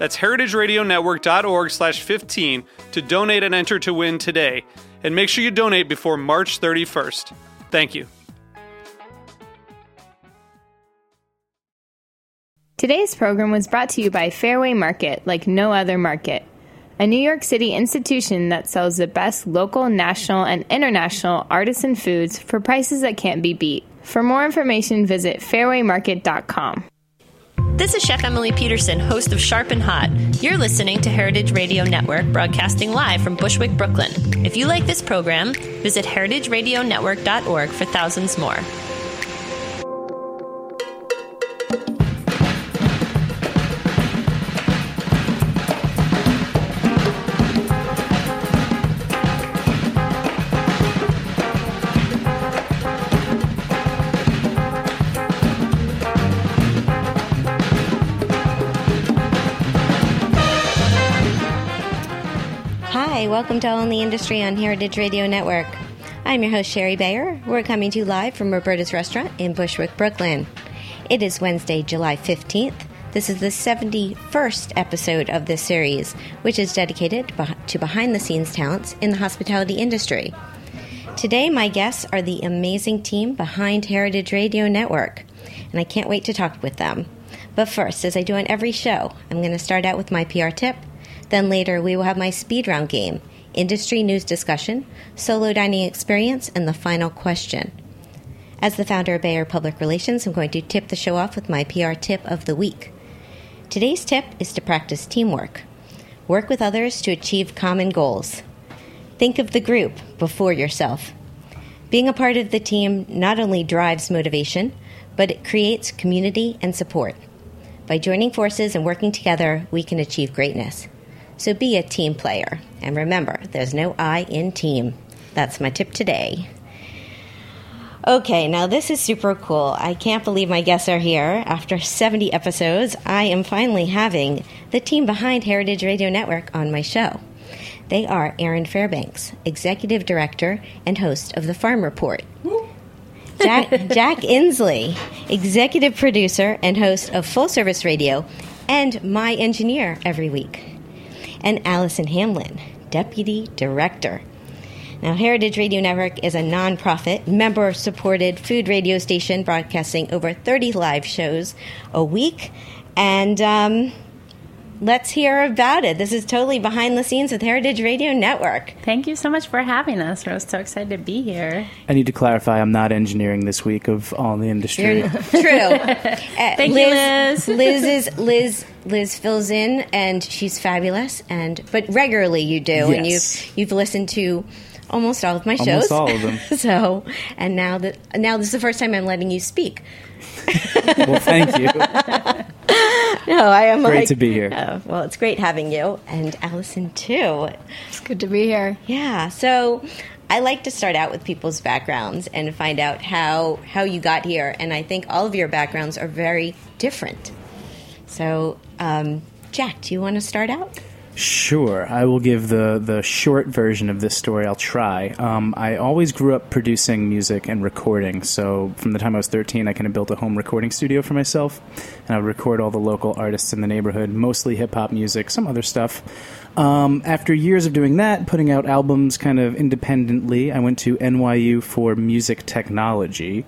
That's heritageradionetwork.org slash 15 to donate and enter to win today. And make sure you donate before March 31st. Thank you. Today's program was brought to you by Fairway Market, like no other market, a New York City institution that sells the best local, national, and international artisan foods for prices that can't be beat. For more information, visit fairwaymarket.com. This is Chef Emily Peterson, host of Sharp and Hot. You're listening to Heritage Radio Network, broadcasting live from Bushwick, Brooklyn. If you like this program, visit heritageradionetwork.org for thousands more. Welcome to All in the Industry on Heritage Radio Network. I'm your host, Shari Bayer. We're coming to you live from Roberta's Restaurant in Bushwick, Brooklyn. It is Wednesday, July 15th. This is the 71st episode of this series, which is dedicated to behind the scenes talents in the hospitality industry. Today, my guests are the amazing team behind Heritage Radio Network, and I can't wait to talk with them. But first, as I do on every show, I'm going to start out with my PR tip. Then later, we will have my speed round game, industry news discussion, solo dining experience, and the final question. As the founder of Bayer Public Relations, I'm going to tip the show off with my PR tip of the week. Today's tip is to practice teamwork. Work with others to achieve common goals. Think of the group before yourself. Being a part of the team not only drives motivation, but it creates community and support. By joining forces and working together, we can achieve greatness. So be a team player. And remember, there's no I in team. That's my tip today. Okay, now this is super cool. I can't believe my guests are here. After 70 episodes, I am finally having the team behind Heritage Radio Network on my show. They are Erin Fairbanks, Executive Director and host of The Farm Report. Jack, Jack Inslee, Executive Producer and host of Full Service Radio and my engineer every week. And Allison Hamlin, Deputy Director. Now, Heritage Radio Network is a nonprofit, member supported food radio station broadcasting over 30 live shows a week. And um, let's hear about it. This is totally behind the scenes with Heritage Radio Network. Thank you so much for having us. We're so excited to be here. I need to clarify I'm not engineering this week of all the industry. You're- True. Uh, Thank you, Liz. Liz is Liz. Liz fills in, and she's fabulous. And but regularly you do, and you've you've listened to almost all of my shows. Almost all of them. so, and now that now this is the first time I'm letting you speak. well, thank you. No, I am Great like, to be here. Oh, well, it's great having you and Allison too. It's good to be here. Yeah. So I like to start out with people's backgrounds and find out how how you got here. And I think all of your backgrounds are very different. So, um, Jack, do you want to start out? Sure, I will give the the short version of this story. I'll try. Um, I always grew up producing music and recording. So from the time I was 13, I kind of built a home recording studio for myself, and I would record all the local artists in the neighborhood, mostly hip hop music, some other stuff. Um, after years of doing that, putting out albums kind of independently, I went to NYU for music technology.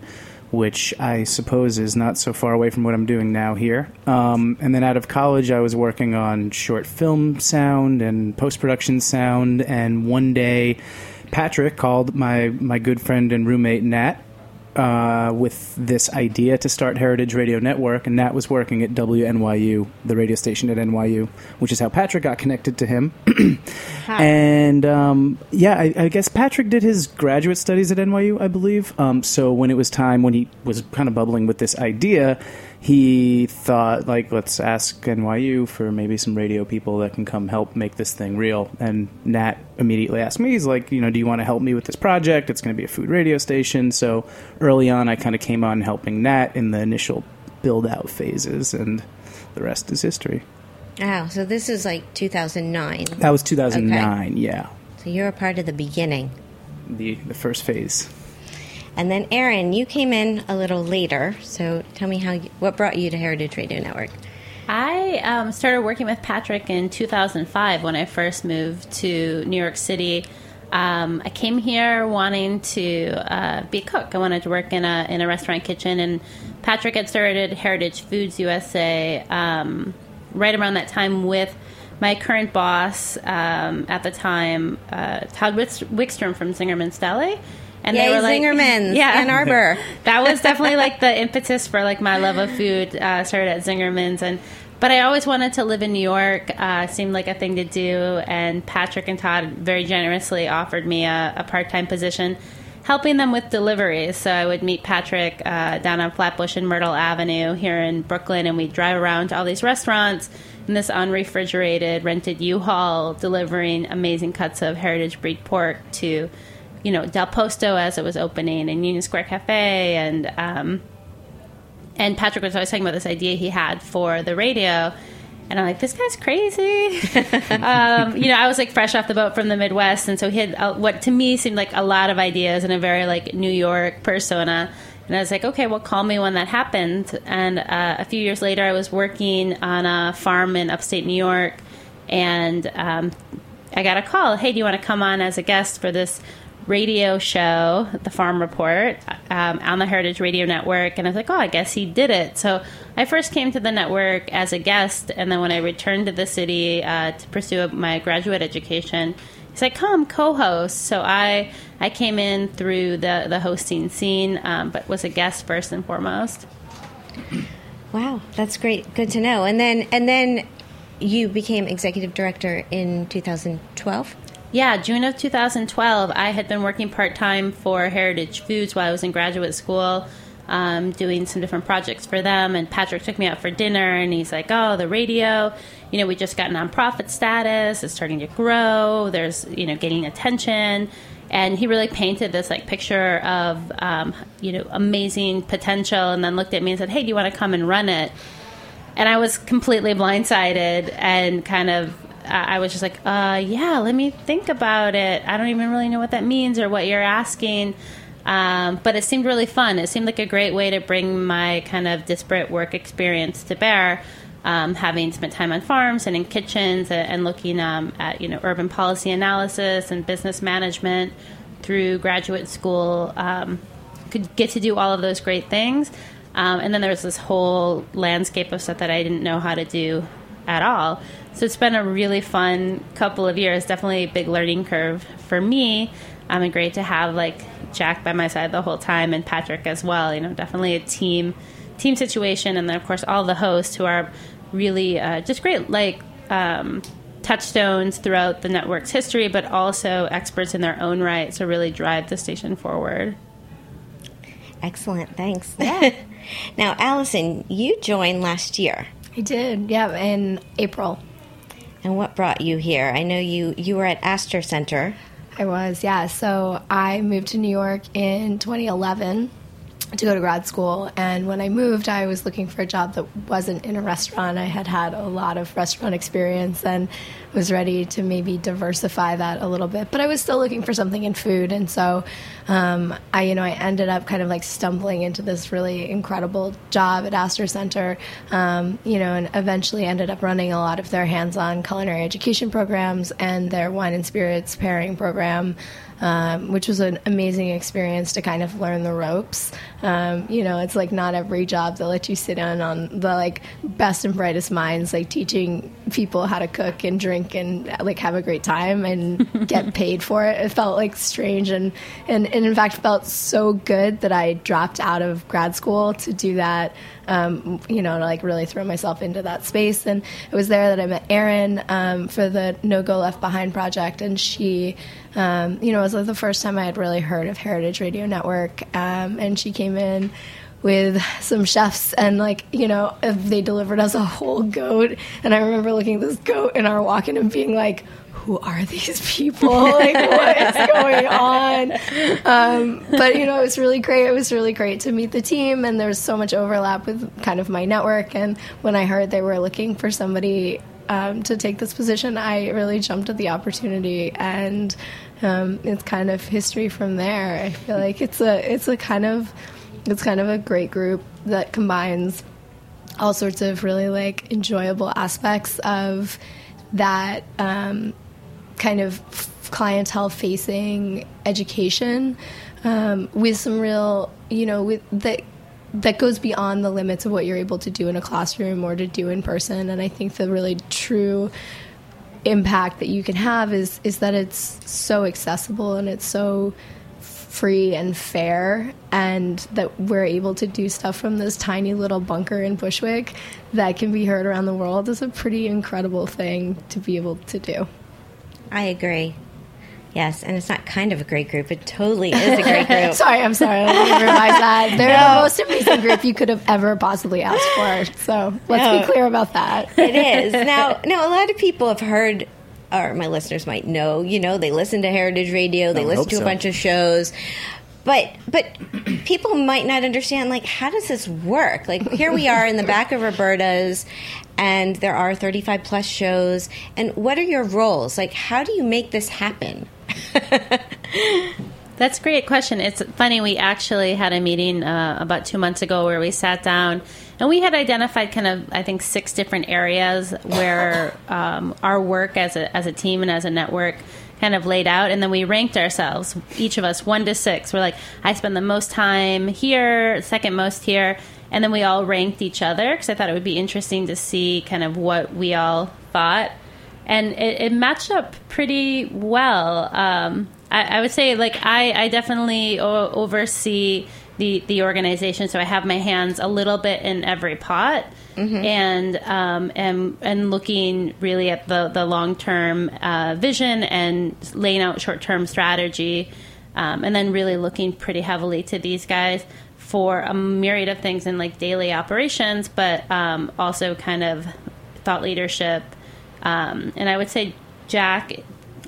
Which I suppose is not so far away from what I'm doing now here. Um, and then out of college, I was working on short film sound and post production sound. And one day, Patrick called my my good friend and roommate Nat uh, with this idea to start Heritage Radio Network, and Nat was working at WNYU, the radio station at NYU, which is how Patrick got connected to him. And um, yeah, I, I guess Patrick did his graduate studies at NYU, I believe. Um, so when it was time, when he was kind of bubbling with this idea, he thought, like, let's ask NYU for maybe some radio people that can come help make this thing real. And Nat immediately asked me, he's like, you know, do you want to help me with this project? It's going to be a food radio station. So early on, I kind of came on helping Nat in the initial build out phases, and the rest is history. Wow, so this is like 2009. That was 2009, yeah. So you're a part of the beginning. The, the first phase. And then Erin, you came in a little later. So tell me how you, what brought you to Heritage Radio Network? I um, started working with Patrick in 2005 when I first moved to New York City. Um, I came here wanting to uh, be a cook. I wanted to work in a in a restaurant kitchen, and Patrick had started Heritage Foods USA um, right around that time with my current boss um, at the time, uh, Todd Wickstrom from Zingerman's Deli. And Yay, they were like Zingerman's, Ann Arbor. that was definitely like the impetus for like my love of food. Uh, started at Zingerman's, and but I always wanted to live in New York. Uh, seemed like a thing to do, and Patrick and Todd very generously offered me a, a part time position. Helping them with deliveries. So I would meet Patrick uh, down on Flatbush and Myrtle Avenue here in Brooklyn, and we'd drive around to all these restaurants in this unrefrigerated rented U-Haul, delivering amazing cuts of heritage breed pork to, you know, Del Posto as it was opening, and Union Square Cafe, and um, and Patrick was always talking about this idea he had for the radio. And I'm like, this guy's crazy. um, you know, I was like fresh off the boat from the Midwest, and so he had uh, what to me seemed like a lot of ideas and a very like New York persona. And I was like, okay, well, call me when that happened. And uh, a few years later, I was working on a farm in upstate New York, and um, I got a call. Hey, do you want to come on as a guest for this radio show, The Farm Report, um, on the Heritage Radio Network? And I was like, oh, I guess he did it. So I first came to the network as a guest, and then when I returned to the city uh, to pursue my graduate education, he's like, "Come co-host." So I I came in through the the hosting scene, um, but was a guest first and foremost. Wow, that's great. Good to know. And then and then you became executive director in 2012. Yeah, June of 2012. I had been working part time for Heritage Foods while I was in graduate school, um, doing some different projects for them. And Patrick took me out for dinner, and he's like, "Oh, the radio, you know, we just got nonprofit status. It's starting to grow. There's, you know, getting attention." And he really painted this like picture of, um, you know, amazing potential, and then looked at me and said, "Hey, do you want to come and run it?" And I was completely blindsided and kind of I was just like, uh, yeah, let me think about it. I don't even really know what that means or what you're asking. Um, but it seemed really fun. It seemed like a great way to bring my kind of disparate work experience to bear, um, having spent time on farms and in kitchens and, and looking um, at you know urban policy analysis and business management through graduate school. Um, could get to do all of those great things. Um, and then there was this whole landscape of stuff that I didn't know how to do at all. So it's been a really fun couple of years. Definitely a big learning curve for me. Um, and great to have like Jack by my side the whole time and Patrick as well. You know, definitely a team team situation. And then of course all the hosts who are really uh, just great like um, touchstones throughout the network's history, but also experts in their own right. to really drive the station forward. Excellent, thanks. now, Allison, you joined last year. I did, yeah, in April. And what brought you here? I know you you were at Astor Center. I was, yeah. So I moved to New York in 2011 to go to grad school. And when I moved, I was looking for a job that wasn't in a restaurant. I had had a lot of restaurant experience and was ready to maybe diversify that a little bit. But I was still looking for something in food. And so um, I, you know, I ended up kind of like stumbling into this really incredible job at Astor Center, um, you know, and eventually ended up running a lot of their hands on culinary education programs and their wine and spirits pairing program um, which was an amazing experience to kind of learn the ropes. Um, you know, it's like not every job that lets you sit in on the like best and brightest minds, like teaching people how to cook and drink drink and like have a great time and get paid for it. It felt like strange and, and, and in fact felt so good that I dropped out of grad school to do that. Um, you know, to like really throw myself into that space. And it was there that I met Erin um, for the No Goat Left Behind project, and she, um, you know, it was like the first time I had really heard of Heritage Radio Network, um, and she came in with some chefs and like you know they delivered us a whole goat. And i remember looking at this goat in our walk-in and being like who are these people? Like what is going on? Um, but you know it was really great. It was really great to meet the team and there was so much overlap with kind of my network. And when i heard they were looking for somebody um, to take this position i really jumped at the opportunity. And um, it's kind of history from there. I feel like it's a it's a kind of it's kind of a great group that combines all sorts of really like enjoyable aspects of that um, kind of clientele facing education um, with some real you know with that that goes beyond the limits of what you're able to do in a classroom or to do in person. And i think the really true impact that you can have is is that it's so accessible and it's so free and fair and that we're able to do stuff from this tiny little bunker in Bushwick that can be heard around the world is a pretty incredible thing to be able to do. I agree. Yes, and it's not kind of a great group. It totally is a great group. sorry, I'm sorry. Let me revise that. They're no. the most amazing group you could have ever possibly asked for. So let's no, be clear about that. it is. Now, now, a lot of people have heard or my listeners might know, you know, they listen to Heritage Radio, they listen to so. a bunch of shows. But but people might not understand like how does this work? Like here we are in the back of Roberta's and there are 35 plus shows and what are your roles? Like how do you make this happen? That's a great question. It's funny. We actually had a meeting uh, about two months ago where we sat down and we had identified kind of, I think, six different areas where um, our work as a, as a team and as a network kind of laid out. And then we ranked ourselves, each of us, one to six. We're like, I spend the most time here, second most here. And then we all ranked each other because I thought it would be interesting to see kind of what we all thought. And it, it matched up pretty well. Um, I, I would say like I, I definitely o- oversee the the organization, so I have my hands a little bit in every pot, mm-hmm. and um, and and looking really at the the long term uh, vision and laying out short term strategy, um, and then really looking pretty heavily to these guys for a myriad of things in like daily operations, but um, also kind of thought leadership. Um, and I would say Jack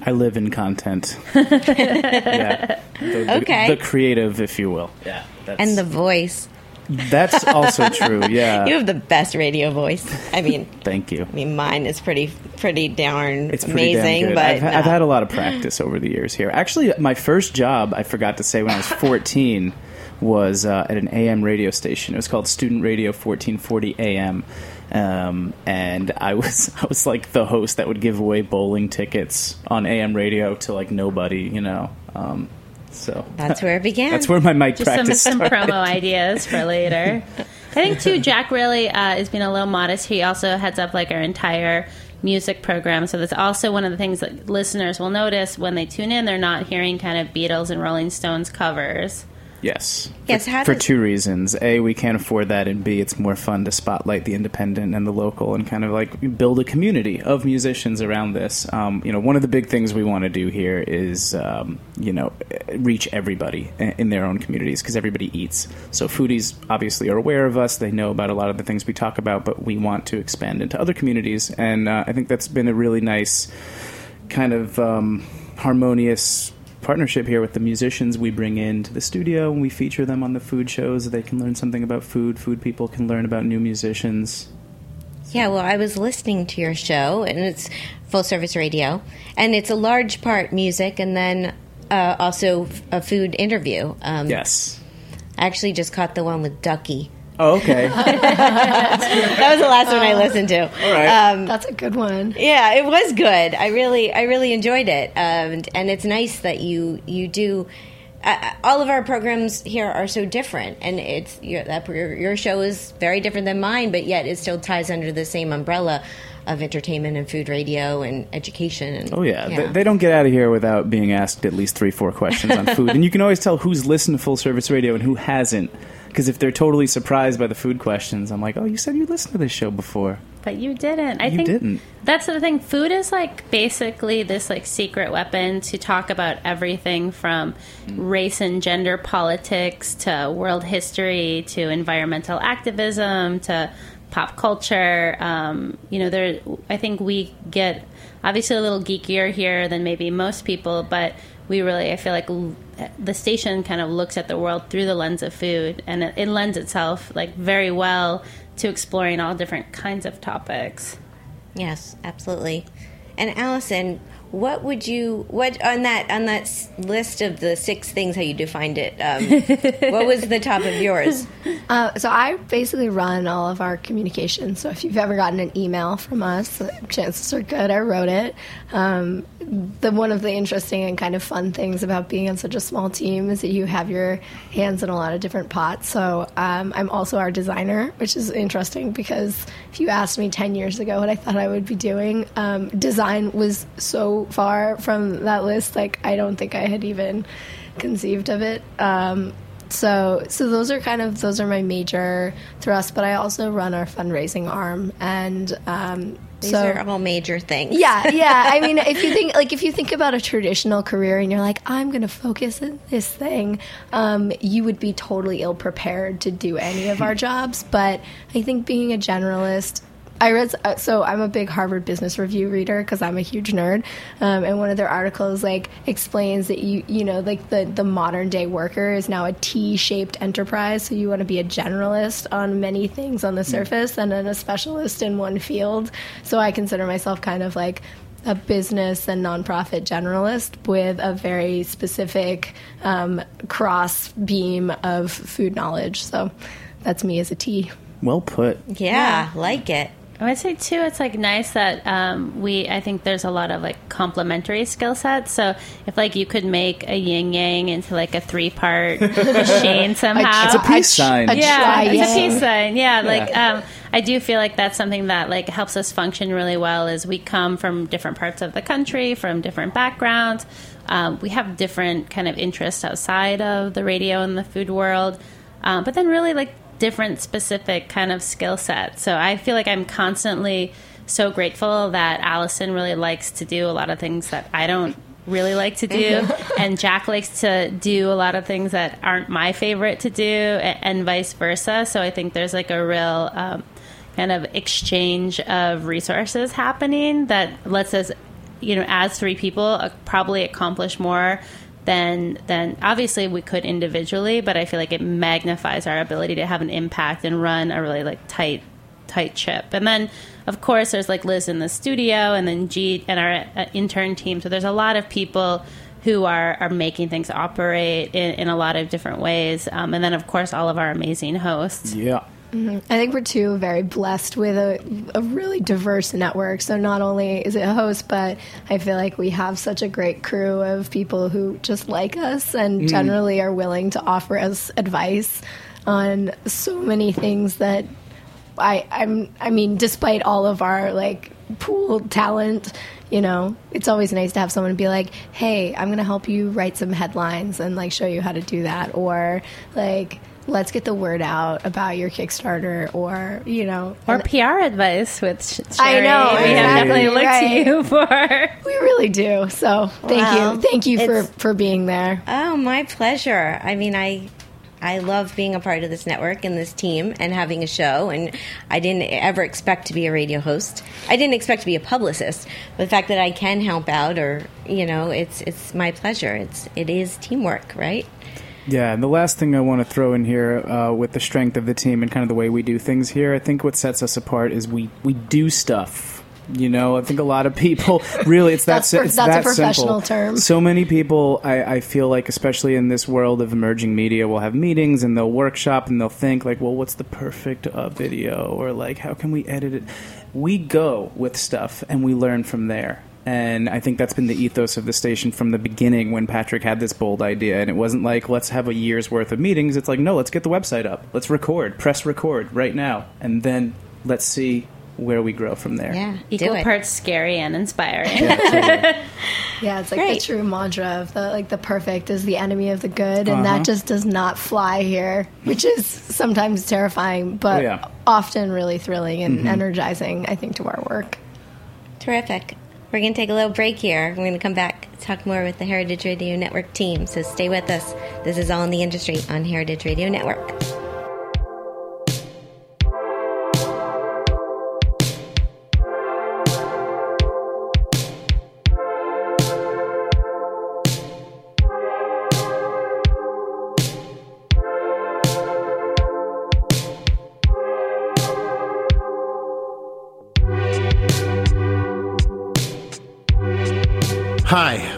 I live in content. yeah. The, okay. The, the, creative, if you will. Yeah. and the voice. That's also true. Yeah. You have the best radio voice. I mean, thank you. I mean, mine is pretty, pretty darn it's pretty amazing. Damn but I've, no. I've had a lot of practice over the years here. Actually, my first job, I forgot to say, when I was 14 was uh, at an AM radio station. It was called Student Radio 1440 AM. Um, and I was I was like the host that would give away bowling tickets on AM radio to like nobody, you know. Um, so that's where it began. That's where my mic Just practice some, some promo ideas for later. I think too. Jack really uh, is being a little modest. He also heads up like our entire music program. So that's also one of the things that listeners will notice when they tune in. They're not hearing kind of Beatles and Rolling Stones covers. Yes. Yes. For, for two reasons: a, we can't afford that, and b, it's more fun to spotlight the independent and the local, and kind of like build a community of musicians around this. Um, you know, one of the big things we want to do here is, um, you know, reach everybody in their own communities because everybody eats. So foodies obviously are aware of us; they know about a lot of the things we talk about, but we want to expand into other communities, and uh, I think that's been a really nice kind of um, harmonious partnership here with the musicians we bring into the studio and we feature them on the food shows. They can learn something about food. Food people can learn about new musicians. Yeah, well, I was listening to your show, and it's full service radio, and it's a large part music, and then uh, also a food interview. Um, yes. I actually just caught the one with Ducky. Oh, okay. that was the last one I listened to. All right. Um, That's a good one. Yeah, it was good. I really, I really enjoyed it, um, and it's nice that you you do. Uh, all of our programs here are so different, and it's your, that your, your show is very different than mine, but yet it still ties under the same umbrella of entertainment and food radio and education. And, Oh yeah, They, they don't get out of here without being asked at least three, four questions on food, and you can always tell who's listened to full service radio and who hasn't. Because if they're totally surprised by the food questions, I'm like, oh, you said you listened to this show before. But you didn't. I You think didn't. that's the thing. Food is like basically this like secret weapon to talk about everything from race and gender politics to world history to environmental activism to pop culture. Um, you know, there. I think we get obviously a little geekier here than maybe most people, but we really I feel like the station kind of looks at the world through the lens of food, and it, it lends itself like very well to exploring all different kinds of topics. Yes, absolutely. And Allison, what would you what on that on that list of the six things how you defined it? Um, what was the top of yours? Uh, so I basically run all of our communication. So if you've ever gotten an email from us, chances are good I wrote it. Um, the one of the interesting and kind of fun things about being on such a small team is that you have your hands in a lot of different pots. So um, I'm also our designer, which is interesting because if you asked me 10 years ago what I thought I would be doing, um, design was so far from that list. Like I don't think I had even conceived of it. Um, so so those are kind of those are my major thrusts but i also run our fundraising arm and um These so are all major things. yeah yeah i mean if you think like if you think about a traditional career and you're like i'm going to focus on this thing um, you would be totally ill prepared to do any of our jobs but i think being a generalist I read uh, so I'm a big Harvard Business Review reader because I'm a huge nerd, um, and one of their articles like explains that you you know like the the modern day worker is now a T-shaped enterprise, so you want to be a generalist on many things on the surface and then a specialist in one field. So I consider myself kind of like a business and nonprofit generalist with a very specific um, cross beam of food knowledge. So that's me as a T. Well put. Yeah, like it. I would say too, it's like nice that um, we. I think there's a lot of like complementary skill sets. So if like you could make a yin yang into like a three part machine somehow, It's a peace sign. A yeah, it's a peace sign. Yeah, like Yeah. um, I do feel like that's something that like helps us function really well. Is we come from different parts of the country, from different backgrounds. Um, we have different kind of interests outside of the radio and the food world, um, but then really like different specific kind of skill sets. So I feel like I'm constantly so grateful that Allison really likes to do a lot of things that I don't really like to do. And Jack likes to do a lot of things that aren't my favorite to do a- and vice versa. So I think there's like a real um, kind of exchange of resources happening that lets us you know as three people uh, probably accomplish more than than obviously we could individually but I feel like it magnifies our ability to have an impact and run a really like tight tight ship. And then, of course, there's like Liz in the studio, and then Jeet and our uh, intern team. So there's a lot of people who are are making things operate in, in a lot of different ways. Um, and then, of course, all of our amazing hosts. Yeah. Mm-hmm. I think we're too very blessed with a, a really diverse network. So not only is it a host, but I feel like we have such a great crew of people who just like us and mm. generally are willing to offer us advice on so many things that I I'm I mean, despite all of our like pooled talent, you know, it's always nice to have someone be like, "Hey, I'm going to help you write some headlines and like show you how to do that," or like, "Let's get the word out about your Kickstarter," or you know, Or and PR advice with Sh- I know, we have definitely looked right. to you for. we really do. So thank Well, you, thank you for for being there. Oh, my pleasure. I mean, I I love being a part of this network and this team and having a show. And I didn't ever expect to be a radio host. I didn't expect to be a publicist. But the fact that I can help out, or you know, it's it's my pleasure. It's it is teamwork, right? Yeah, and the last thing I want to throw in here uh, with the strength of the team and kind of the way we do things here, I think what sets us apart is we, we do stuff. You know, I think a lot of people really it's that That's si- pro- it's that's a that professional simple. term. So many people, I, I feel like, especially in this world of emerging media, will have meetings and they'll workshop and they'll think like, well, what's the perfect uh, video or like how can we edit it? We go with stuff and we learn from there. And I think that's been the ethos of the station from the beginning when Patrick had this bold idea. And it wasn't like, let's have a year's worth of meetings. It's like, no, let's get the website up. Let's record, press record right now. And then let's see where we grow from there. Yeah, Equal parts scary and inspiring. Yeah. Yeah, it's like Great. the true mantra of the like the perfect is the enemy of the good, and Uh-huh. that just does not fly here, which is sometimes terrifying, but Oh, yeah. Mm-hmm. often really thrilling and energizing. I think to our work. Terrific. We're going to take a little break here. We're going to come back talk more with the Heritage Radio Network team. So stay with us. This is All in the Industry on Heritage Radio Network.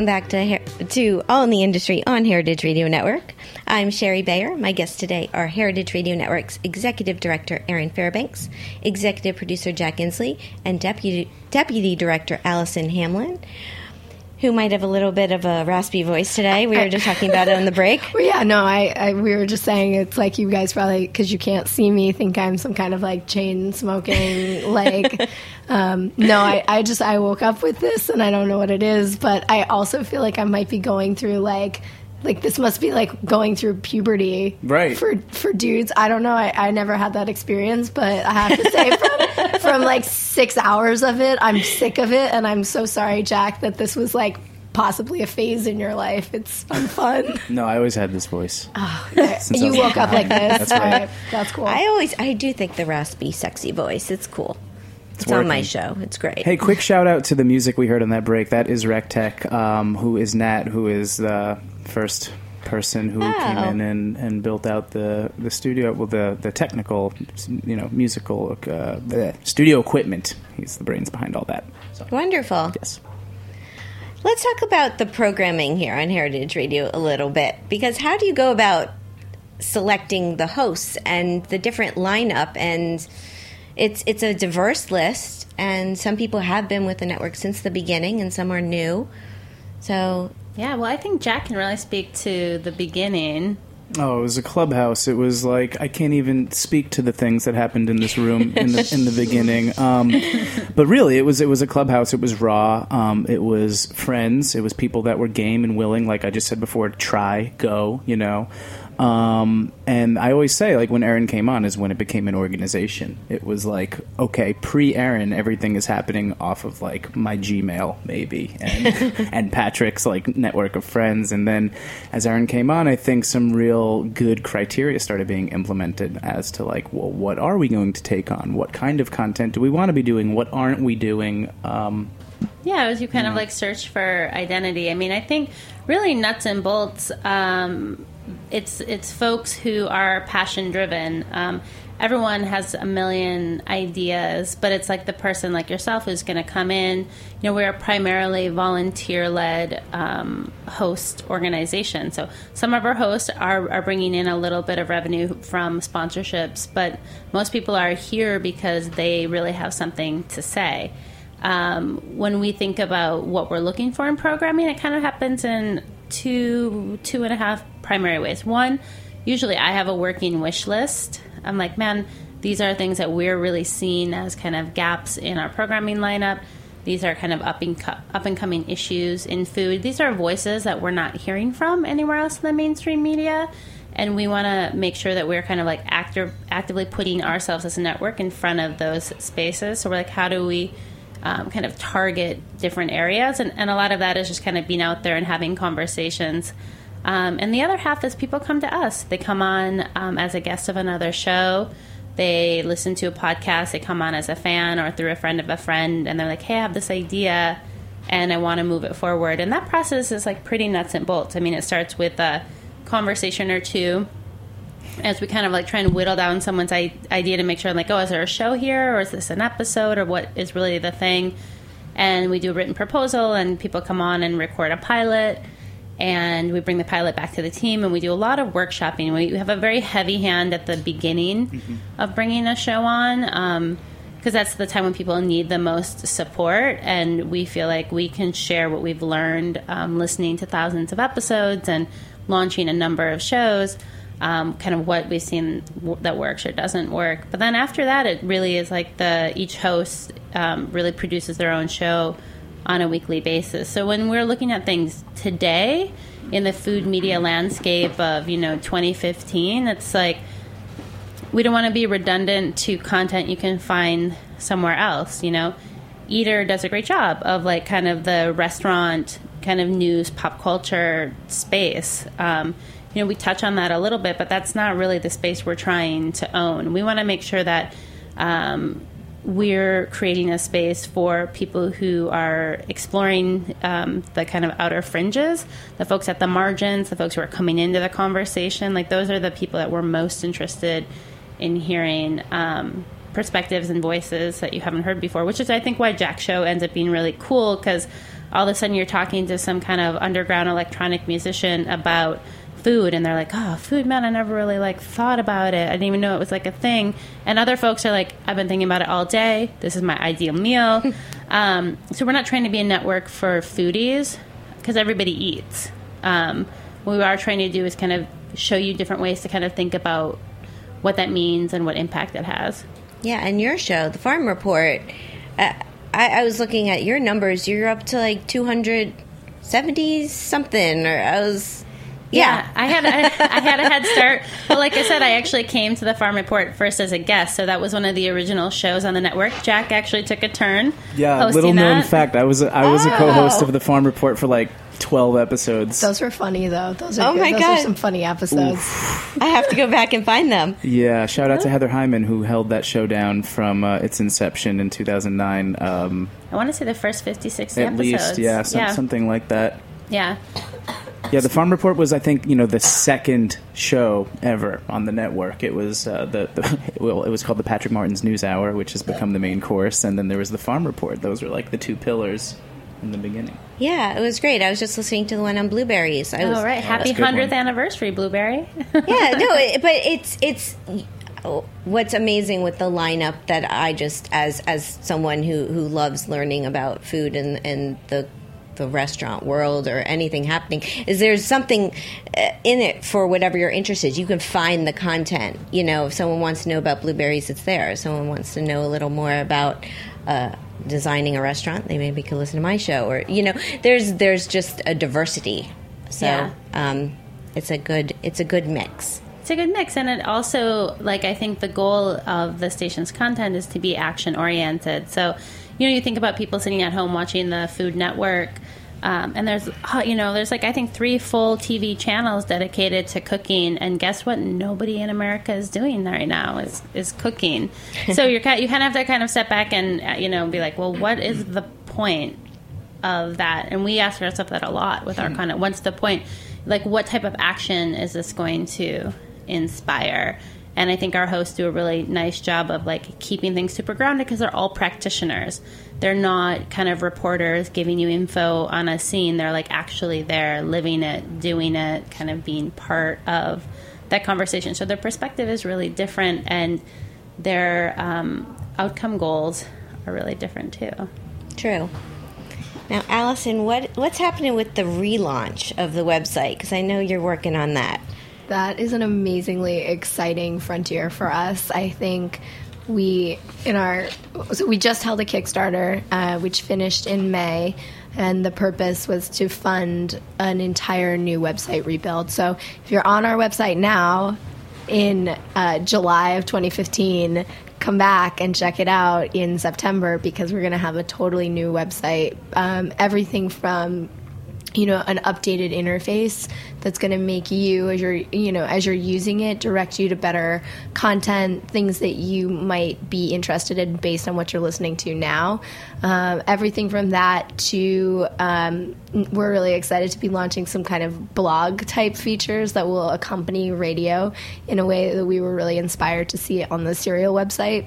Welcome back to to All in the Industry on Heritage Radio Network. I'm Shari Bayer. My guests today are Heritage Radio Network's Executive Director Erin Fairbanks, Executive Producer Jack Inslee, and Deputy Deputy Director Allison Hamlin, who might have a little bit of a raspy voice today. We were just talking about it on the break. Well, yeah, no, I, I we were just saying it's like you guys probably because you can't see me think I'm some kind of like chain smoking like. Um, no, I, I just I woke up with this and I don't know what it is, but I also feel like I might be going through like like this must be like going through puberty Right. for for dudes i don't know i, I never had that experience but i have to say from, from like six hours of it i'm sick of it and i'm so sorry jack that this was like possibly a phase in your life it's fun. No, I always had this voice. Since I you was woke up like this That's right. All right, that's cool I always, I do think the raspy, sexy voice. It's cool. It's, on my show. It's great. Hey, quick shout out to the music we heard on that break. That is Rectech, um, who is Nat, who is the first person who Oh. came in and, and built out the, the studio, well, the, the technical, you know, musical uh, the studio equipment. He's the brains behind all that. So, Wonderful. yes. Let's talk about the programming here on Heritage Radio a little bit because how do you go about selecting the hosts and the different lineup and it's it's a diverse list and some people have been with the network since the beginning and some are new. So, yeah, well, I think Jack can really speak to the beginning. Oh, it was a clubhouse. It was like I can't even speak to the things that happened in this room in the in the beginning. Um, but really, it was it was a clubhouse. It was raw. Um, it was friends. It was people that were game and willing. Like I just said before, try, go. You know. Um, and I always say, like when Erin came on, is when it became an organization. It was like, okay, pre Erin, everything is happening off of like my Gmail, maybe, and and Patrick's like network of friends. And then as Erin came on, I think some real good criteria started being implemented as to like, well, what are we going to take on? What kind of content do we want to be doing? What aren't we doing? Um, Yeah, as you kind of like search for identity. I mean, I think really nuts and bolts. Um, it's it's folks who are passion driven. Um, everyone has a million ideas, but it's like the person like yourself who's going to come in. You know, we're primarily volunteer led um, host organization, so some of our hosts are are bringing in a little bit of revenue from sponsorships, but most people are here because they really have something to say um, when we think about what we're looking for in programming, it kind of happens in two two and a half primary ways. One, usually I have a working wish list. I'm like, man, these are things that we're really seeing as kind of gaps in our programming lineup. These are kind of up and co- up and coming issues in food. These are voices that we're not hearing from anywhere else in the mainstream media and we want to make sure that we're kind of like active, actively putting ourselves as a network in front of those spaces. So we're like, how do we um, kind of target different areas. And, and a lot of that is just kind of being out there and having conversations. Um, and the other half is people come to us. They come on um, as a guest of another show. They listen to a podcast. They come on as a fan or through a friend of a friend, and they're like, "Hey, I have this idea, and I want to move it forward." And that process is like pretty nuts and bolts. I mean, it starts with a conversation or two as we kind of like try and whittle down someone's idea to make sure, like, oh, is there a show here, or is this an episode, or what is really the thing? And we do a written proposal, and people come on and record a pilot, and we bring the pilot back to the team, and we do a lot of workshopping. We have a very heavy hand at the beginning mm-hmm. of bringing a show on. Um, because that's the time when people need the most support and we feel like we can share what we've learned um, listening to thousands of episodes and launching a number of shows um, kind of what we've seen that works or doesn't work. But then after that, it really is like the each host um, really produces their own show on a weekly basis. So when we're looking at things today in the food media landscape of you know 2015, it's like we don't want to be redundant to content you can find somewhere else. You know, Eater does a great job of like kind of the restaurant kind of news pop culture space. Um, you know, we touch on that a little bit, but that's not really the space we're trying to own. We want to make sure that um, we're creating a space for people who are exploring um, the kind of outer fringes, the folks at the margins, the folks who are coming into the conversation. Like, those are the people that we're most interested in hearing. Um, perspectives and voices that you haven't heard before, which is, I think, why Jack Show ends up being really cool because all of a sudden you're talking to some kind of underground electronic musician about food and they're like oh food man i never really like thought about it. I didn't even know it was like a thing. And other folks are like i've been thinking about it all day. This is my ideal meal. Um, so we're not trying to be a network for foodies because everybody eats. Um, what we are trying to do is kind of show you different ways to kind of think about what that means and what impact it has. Yeah and your show the farm report uh, I, I was looking at your numbers. You're up to like 270 something or i was yeah, I had a, I had a head start. But like I said, I actually came to the Farm Report first as a guest, so that was one of the original shows on the network. Jack actually took a turn. Yeah, little known fact, I was a, I was oh. a co-host of the Farm Report for like 12 episodes. Those were funny though. Those are oh good. my Those god, some funny episodes. I have to go back and find them. Yeah, shout out to Heather Hyman who held that show down from uh, its inception in 2009. Um, I want to say the first 56 at episodes. least, yeah, some, yeah, something like that. Yeah. Yeah, the Farm Report was, I think, you know, the second show ever on the network. It was uh, the, the well, it was called the Patrick Martins News Hour, which has become the main course, and then there was the Farm Report. Those were like the two pillars in the beginning. Yeah, it was great. I was just listening to the one on blueberries. I oh, was, right. Happy hundredth anniversary, blueberry. yeah, no, it, but it's it's what's amazing with the lineup that I just as as someone who who loves learning about food and and the the restaurant world or anything happening is there's something uh, in it for whatever you're interested? You can find the content. You know if someone wants to know about blueberries it's there. If someone wants to know a little more about uh, designing a restaurant they maybe could listen to my show or you know there's there's just a diversity. So yeah. um, it's a good it's a good mix. It's a good mix. And it also like i think the goal of the station's content is to be action oriented so you know, you think about people sitting at home watching the Food Network. Um, and there's, uh, you know, there's like I think three full TV channels dedicated to cooking. And guess what? Nobody in America is doing right now is is cooking. so you're you kind of have to kind of step back and uh, you know be like, well, what is the point of that? And we ask ourselves that a lot with our content. What's the point? Like, what type of action is this going to inspire? And I think our hosts do a really nice job of like keeping things super grounded because they're all practitioners. They're not kind of reporters giving you info on a scene. They're like actually there, living it, doing it, kind of being part of that conversation. So their perspective is really different, and their um, outcome goals are really different too. True. Now, Allison, what what's happening with the relaunch of the website? Because I know you're working on that. That is an amazingly exciting frontier for us. I think we in our so we just held a Kickstarter uh, which finished in May, and the purpose was to fund an entire new website rebuild. So if you're on our website now, in uh, July of 2015, come back and check it out in September because we're going to have a totally new website. Um, everything from you know an updated interface that's going to make you as you're you know as you're using it direct you to better content things that you might be interested in based on what you're listening to now. Um, everything from that to um, we're really excited to be launching some kind of blog type features that will accompany radio in a way that we were really inspired to see it on the serial website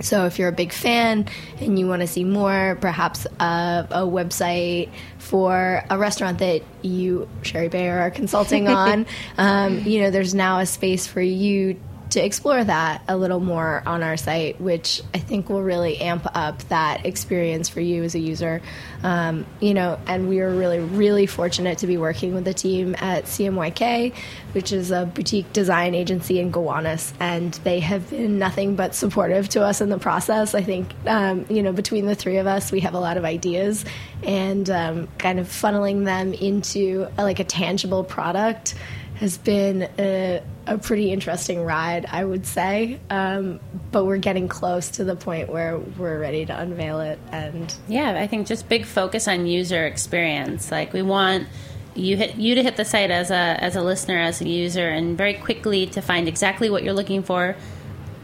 so, if you're a big fan and you want to see more, perhaps a, a, website for a restaurant that you, Shari Bayer, are consulting on, um, you know, there's now a space for you to explore that a little more on our site, which I think will really amp up that experience for you as a user. Um, you know, and we are really, really fortunate to be working with the team at CMYK, which is a boutique design agency in Gowanus, and they have been nothing but supportive to us in the process. I think, um, you know, between the three of us, we have a lot of ideas, and um, kind of funneling them into a, like a tangible product has been a, a pretty interesting ride, I would say. Um, but we're getting close to the point where we're ready to unveil it. And yeah, I think just big focus on user experience. Like we want you hit you to hit the site as a as a listener, as a user, and very quickly to find exactly what you're looking for.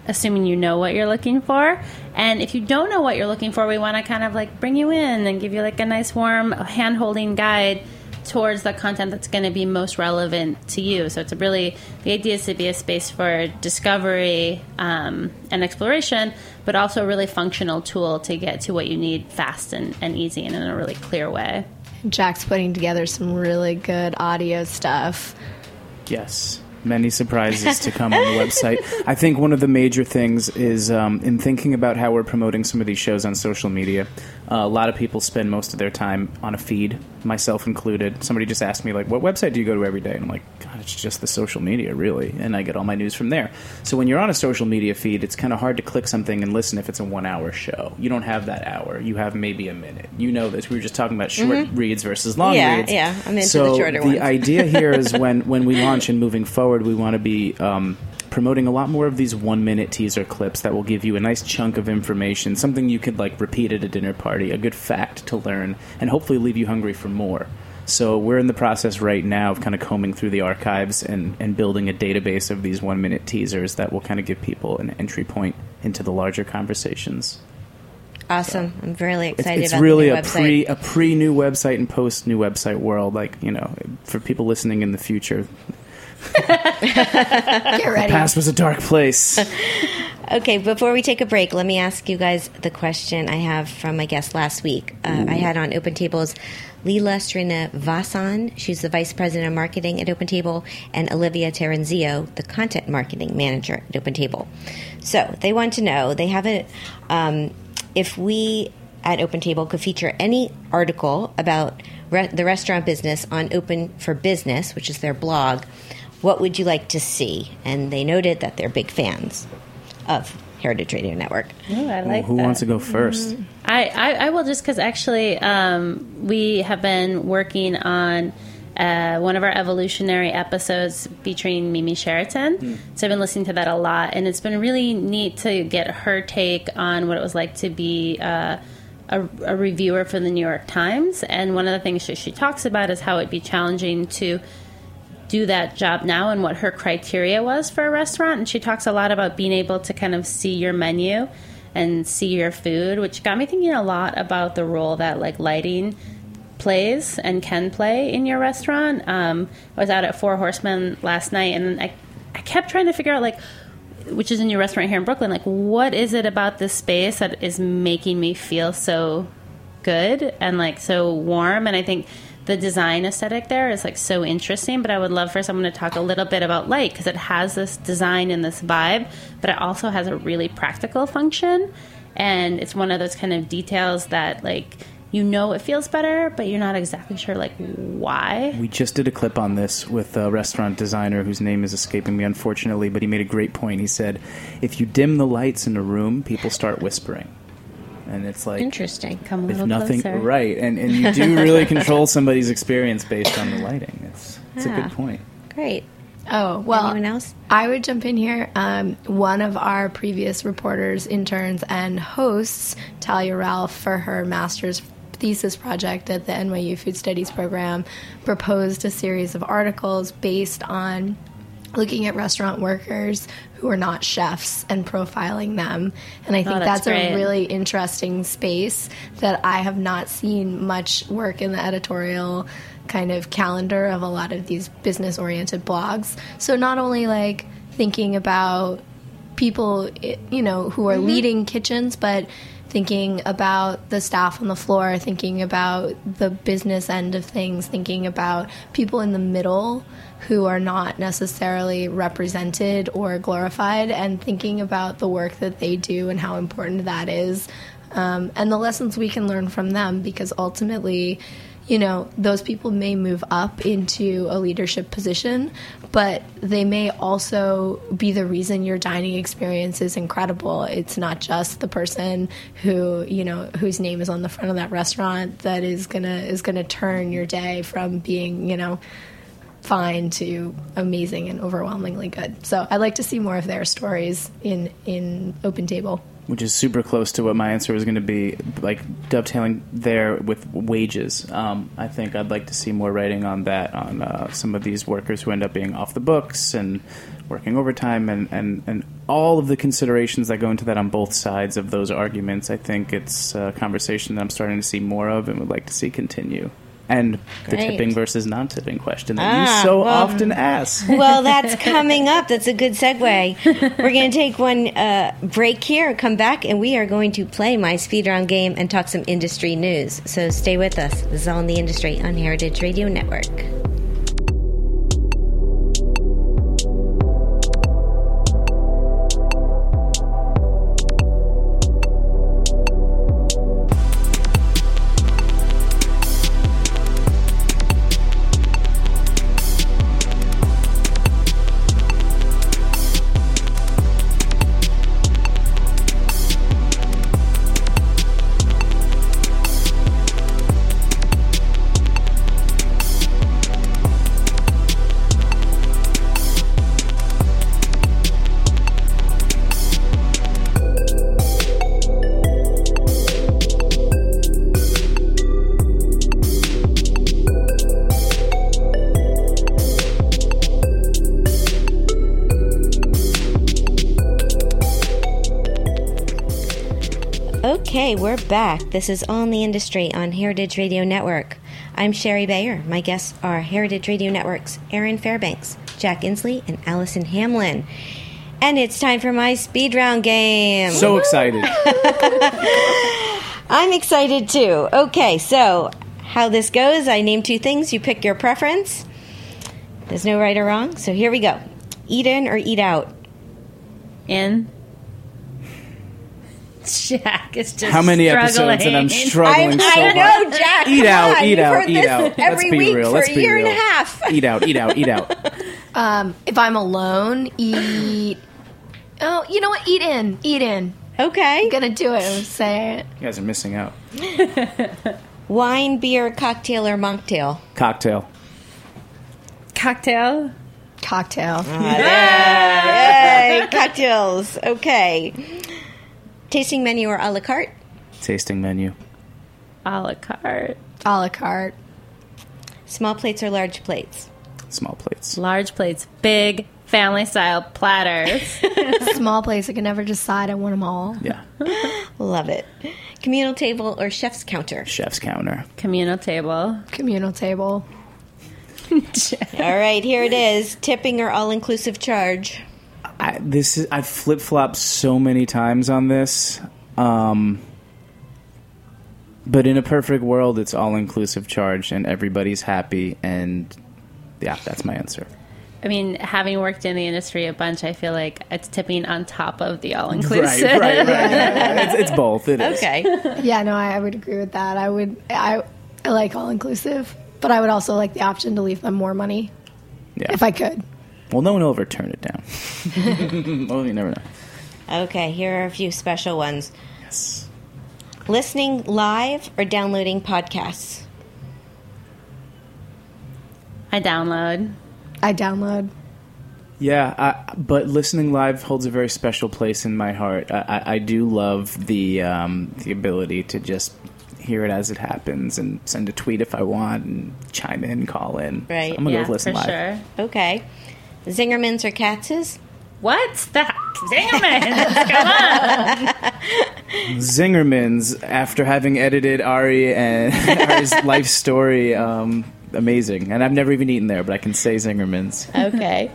Assuming you know what you're looking for, and if you don't know what you're looking for, we want to kind of like bring you in and give you like a nice warm hand holding guide towards the content that's going to be most relevant to you. So it's a really the idea is to be a space for discovery um, and exploration, but also a really functional tool to get to what you need fast and, and easy and in a really clear way. Jack's putting together some really good audio stuff. Yes many surprises to come on the website. I think one of the major things is um, in thinking about how we're promoting some of these shows on social media. Uh, a lot of people spend most of their time on a feed, myself included. Somebody just asked me, like, what website do you go to every day? And I'm like, it's just the social media, really. And I get all my news from there. So when you're on a social media feed, it's kind of hard to click something and listen if it's a one hour show. You don't have that hour. You have maybe a minute. You know this. We were just talking about short mm-hmm. reads versus long yeah, reads. Yeah, I'm into so the shorter ones. The idea here is when, when we launch and moving forward, we want to be. Um, promoting a lot more of these one minute teaser clips that will give you a nice chunk of information, something you could like repeat at a dinner party, a good fact to learn, and hopefully leave you hungry for more. So we're in the process right now of kind of combing through the archives and, and building a database of these one minute teasers that will kind of give people an entry point into the larger conversations. Awesome! So I'm really excited. It's, it's really a pre a pre new website and post new website world. Like you know, for people listening in the future. The past was a dark place. okay, before we take a break, let me ask you guys the question I have from my guest last week. Uh, I had on Open Tables Leela Srinivasan, she's the Vice President of Marketing at OpenTable, and Olivia Terenzio, the Content Marketing Manager at OpenTable. So they want to know, they have a, um, if we at OpenTable could feature any article about re- the restaurant business on Open for Business, which is their blog, what would you like to see? And they noted that they're big fans of Heritage Radio Network. Oh, I like Who that. wants to go 1st mm-hmm. I, I, I, will just because actually um, we have been working on uh, one of our evolutionary episodes featuring Mimi Sheraton. Mm. So I've been listening to that a lot, and it's been really neat to get her take on what it was like to be. Uh, a, a, reviewer for the New York Times, and one of the things that she talks about is how it'd be challenging to do that job now and what her criteria was for a restaurant. And she talks a lot about being able to kind of see your menu and see your food, which got me thinking a lot about the role that like lighting plays and can play in your restaurant. Um, I was out at Four Horsemen last night and I, I kept trying to figure out like, which is in your restaurant here in Brooklyn, like what is it about this space that is making me feel so good and like so warm? And I think the design aesthetic there is like so interesting. But I would love for someone to talk a little bit about light because it has this design and this vibe, but it also has a really practical function. And it's one of those kind of details that like you know it feels better, but you're not exactly sure like why. We just did a clip on this with a restaurant designer whose name is escaping me unfortunately, but he made a great point. He said, "If you dim the lights in a room, people start whispering." And it's like interesting. Come a if little nothing closer. right, and and you do really control somebody's experience based on the lighting. It's it's yeah. a good point. Great. Oh, well, Anyone else? I would jump in here. Um, one of our previous reporters, interns, and hosts, Talia Ralph, for her master's thesis project at the NYU Food Studies program, proposed a series of articles based on looking at restaurant workers who are not chefs and profiling them. And I oh, think Oh, that's that's, a really interesting space that I have not seen much work in the editorial kind of calendar of a lot of these business oriented blogs. So not only like thinking about people you know who are mm-hmm. leading kitchens but thinking about the staff on the floor thinking about the business end of things thinking about people in the middle who are not necessarily represented or glorified and thinking about the work that they do and how important that is um, and the lessons we can learn from them because ultimately you know, those people may move up into a leadership position, but they may also be the reason your dining experience is incredible. It's not just the person who, you know, whose name is on the front of that restaurant that is gonna is gonna turn your day from being, you know, fine to amazing and overwhelmingly good. So I'd like to see more of their stories in in OpenTable. Which is super close to what my answer was going to be, like dovetailing there with wages. Um, I think I'd like to see more writing on that, on uh, some of these workers who end up being off the books and working overtime, and, and, and all of the considerations that go into that on both sides of those arguments. I think it's a conversation that I'm starting to see more of and would like to see continue. And the Great. tipping versus non tipping question that Ah, you so well- often ask. Well, that's coming up. That's a good segue. We're going to take one uh, break here, come back, and we are going to play my speed round game and talk some industry news. So stay with us. This is All in the Industry on Heritage Radio Network. Back. This is All in the Industry on Heritage Radio Network. I'm Shari Bayer. My guests are Heritage Radio Network's Erin Fairbanks, Jack Inslee, and Allison Hamlin. And it's time for my speed round game. So excited. I'm excited too. Okay, so how this goes, I name two things, you pick your preference. There's no right or wrong, so here we go. Eat in or eat out? In. Jack is just How many episodes and I'm struggling. struggling I, so I hard. know, Jack. Eat come out, on, eat you've out, heard eat this out. Every Let's be week real. Let's a be year real. and a half. Eat out, eat out, eat out. Um, if I'm alone, eat. Oh, you know what? Eat in. Eat in. Okay. I'm gonna do it. I'm say it. You guys are missing out. Wine, beer, cocktail, or mocktail? Cocktail. Cocktail. Cocktail. Yay, cocktails. Okay. Tasting menu or a la carte? Tasting menu. A la carte. A la carte. Small plates or large plates? Small plates. Large plates. Big family style platters. Small plates. I can never decide. I want them all. Yeah. Love it. Communal table or chef's counter? Chef's counter. Communal table. Communal table. All right, here it is. Tipping or all inclusive charge? I, this is I've flip flopped so many times on this. Um, but in a perfect world, it's all inclusive charge and everybody's happy. And yeah, that's my answer. I mean, having worked in the industry a bunch, I feel like it's tipping on top of the all inclusive. Right, right, right. right. It's, it's both. It is. Okay. Yeah, no, I, I would agree with that. I would. I, I like all inclusive, but I would also like the option to leave them more money Yeah. if I could. Well, no one will ever turn it down. well, you never know. Okay, here are a few special ones. Yes. Listening live or downloading podcasts? I download. I download. Yeah, I, but listening live holds a very special place in my heart. I, I, I do love the um, the ability to just hear it as it happens and send a tweet if I want and chime in, call in. Right, So I'm gonna yeah, go with listen for live. sure. Okay. Zingermans or Katz's? What the Zingerman? Come on. Zingerman's after having edited Ari and Ari's life story. Um, amazing, and I've never even eaten there, but I can say Zingerman's. Okay.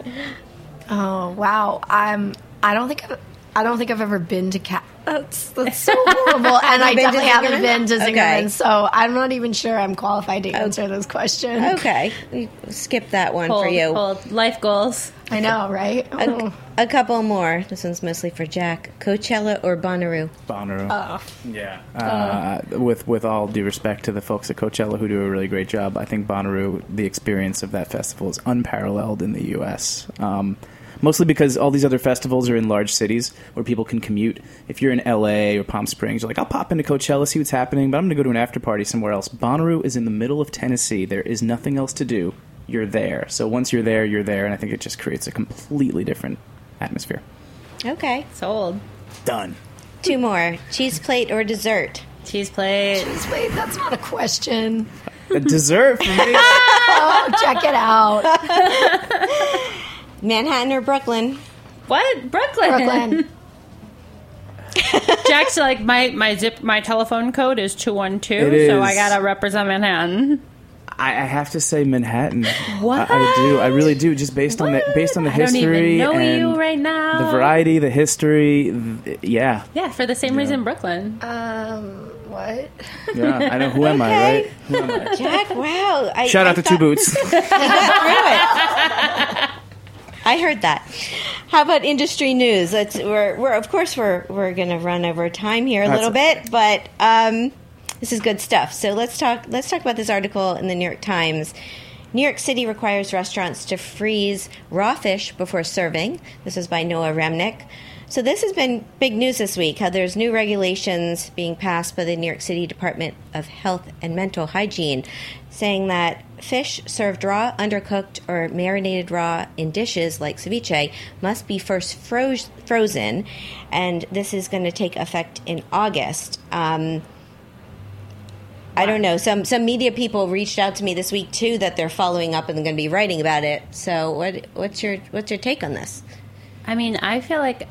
Oh wow, I'm. I don't think I've, I don't think I've ever been to cat. That's that's so horrible, and I definitely haven't been to Okay. So I'm not even sure I'm qualified to answer this question. Okay. We skip that one Hold, for you. hold. Life goals. I know, right? Oh. A, a couple more. This one's mostly for Jack. Coachella or Bonnaroo? Bonnaroo. Oh. Yeah. Uh, with with all due respect to the folks at Coachella who do a really great job, I think Bonnaroo, the experience of that festival is unparalleled in the U.S. Um, mostly because all these other festivals are in large cities where people can commute. If you're in L.A. or Palm Springs, you're like, I'll pop into Coachella, see what's happening, but I'm going to go to an after party somewhere else. Bonnaroo is in the middle of Tennessee. There is nothing else to do. You're there. So once you're there, you're there, and I think it just creates a completely different atmosphere. Okay. Sold. Done. Two more. Cheese plate or dessert? Cheese plate. Cheese plate, that's not a question. A dessert for me. Oh, check it out, Manhattan or Brooklyn? What? Brooklyn. Brooklyn. Jack's like my my zip my telephone code is two one two, It so I gotta represent Manhattan. I, I have to say Manhattan. What? I, I do. I really do. Just based on the What? based on the I don't history even know and you right now. the variety, the history. th- yeah, Yeah, for the same reason Brooklyn. Um, what? yeah. I know. Who am I? Right? Who am I? Jack, wow. I, Shout I out to thought- Two Boots. You got through it. I heard that. How about industry news? Let's. We're, we're of course we're we're going to run over time here a That's little bit, but um, this is good stuff. So let's talk. Let's talk about this article in the New York Times. New York City requires restaurants to freeze raw fish before serving. This is by Noah Remnick. So this has been big news this week. How there's new regulations being passed by the New York City Department of Health and Mental Hygiene, saying that fish served raw, undercooked, or marinated raw in dishes like ceviche must be first froze, frozen, and this is going to take effect in August. Um, I don't know. Some some media people reached out to me this week too that they're following up and they're going to be writing about it. So what what's your what's your take on this? I mean, I feel like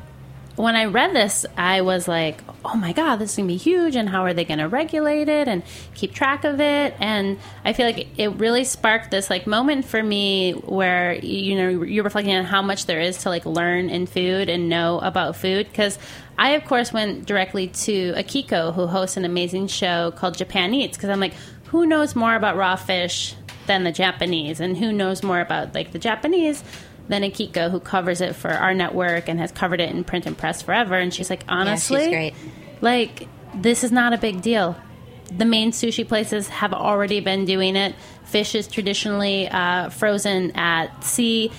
when I read this, I was like, oh my God, this is going to be huge. And how are they going to regulate it and keep track of it? And I feel like it really sparked this like moment for me where, you know, you're reflecting on how much there is to like learn in food and know about food. Because I, of course, went directly to Akiko, who hosts an amazing show called Japan Eats, because I'm like, who knows more about raw fish than the Japanese? And who knows more about like the Japanese? Than Akiko, who covers it for our network and has covered it in print and press forever. And she's like, honestly, great. like this is not a big deal. The main sushi places have already been doing it. Fish is traditionally uh, frozen at sea.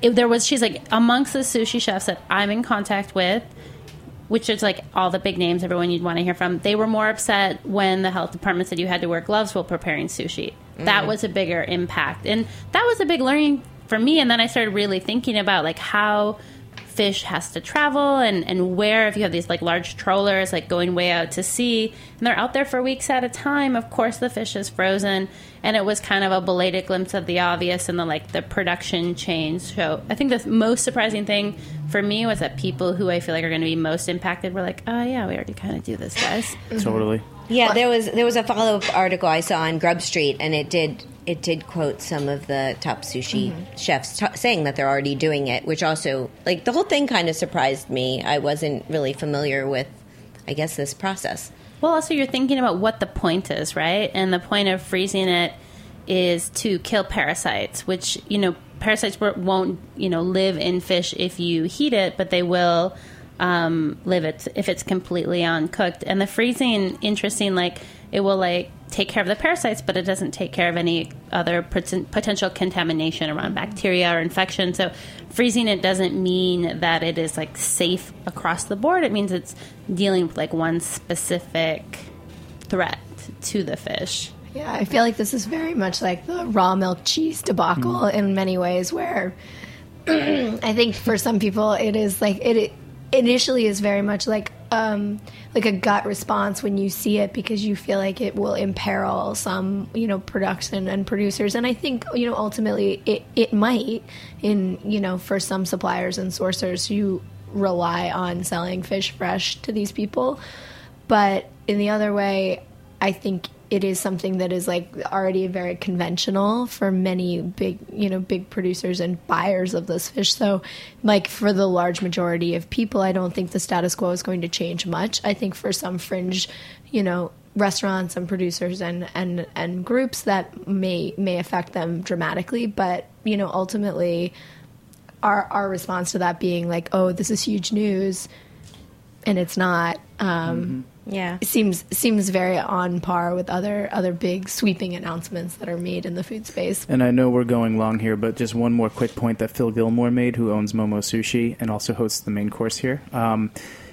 If there was, she's like, amongst the sushi chefs that I'm in contact with, which is like all the big names, everyone you'd want to hear from, they were more upset when the health department said you had to wear gloves while preparing sushi. That was a bigger impact. And that was a big learning for me. And then I started really thinking about like how fish has to travel and, and where if you have these like large trollers like going way out to sea and they're out there for weeks at a time of course the fish is frozen and it was kind of a belated glimpse of the obvious and the like the production change so i think the most surprising thing for me was that people who i feel like are going to be most impacted were like oh yeah we already kind of do this guys totally. Yeah, there was there was a follow up article I saw on Grub Street, and it did it did quote some of the top sushi chefs t- saying that they're already doing it, which also like the whole thing kind of surprised me. I wasn't really familiar with, I guess, this process. Well, also you're thinking about what the point is, right? And the point of freezing it is to kill parasites, which you know parasites won't- won't you know live in fish if you heat it, but they will um, live it if it's completely uncooked. And the freezing, interesting, like it will like take care of the parasites, but it doesn't take care of any other pot- potential contamination around bacteria or infection. So freezing it doesn't mean that it is like safe across the board. It means it's dealing with like one specific threat to the fish. Yeah, I feel like this is very much like the raw milk cheese debacle mm. in many ways, where I think for some people it is like it, it initially is very much like um, like a gut response when you see it because you feel like it will imperil some you know production and producers. And I think you know ultimately it it might in you know for some suppliers and sourcers who rely on selling fish fresh to these people. But in the other way I think it is something that is like already very conventional for many big you know big producers and buyers of this fish. So like for the large majority of people i don't think the status quo is going to change much. I think for some fringe you know restaurants and producers and and and groups that may may affect them dramatically. But you know ultimately our our response to that being like oh this is huge news and it's not um Yeah. it seems seems very on par with other other big sweeping announcements that are made in the food space. And I know we're going long here, but just one more quick point that Phil Gilmore made, who owns Momo Sushi and also hosts the main course here. Um,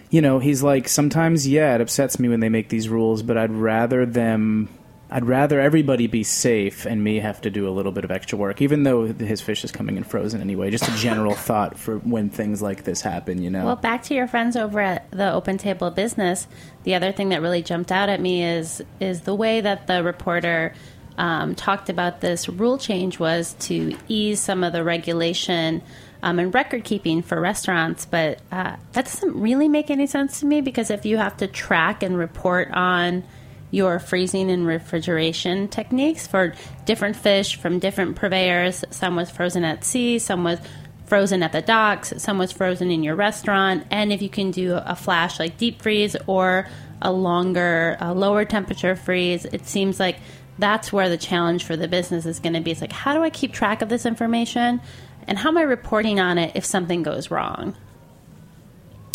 you know, he's like, sometimes, yeah, it upsets me when they make these rules, but I'd rather them. I'd rather everybody be safe and me have to do a little bit of extra work, even though his fish is coming in frozen anyway. Just a general thought for when things like this happen, you know? Well, back to your friends over at the OpenTable Business. The other thing that really jumped out at me is is the way that the reporter um, talked about this rule change was to ease some of the regulation um, and record keeping for restaurants. But uh, that doesn't really make any sense to me because if you have to track and report on your freezing and refrigeration techniques for different fish from different purveyors. Some was frozen at sea, some was frozen at the docks, some was frozen in your restaurant. And if you can do a flash like deep freeze or a longer, a lower temperature freeze, it seems like that's where the challenge for the business is going to be. It's like, how do I keep track of this information? And how am I reporting on it if something goes wrong?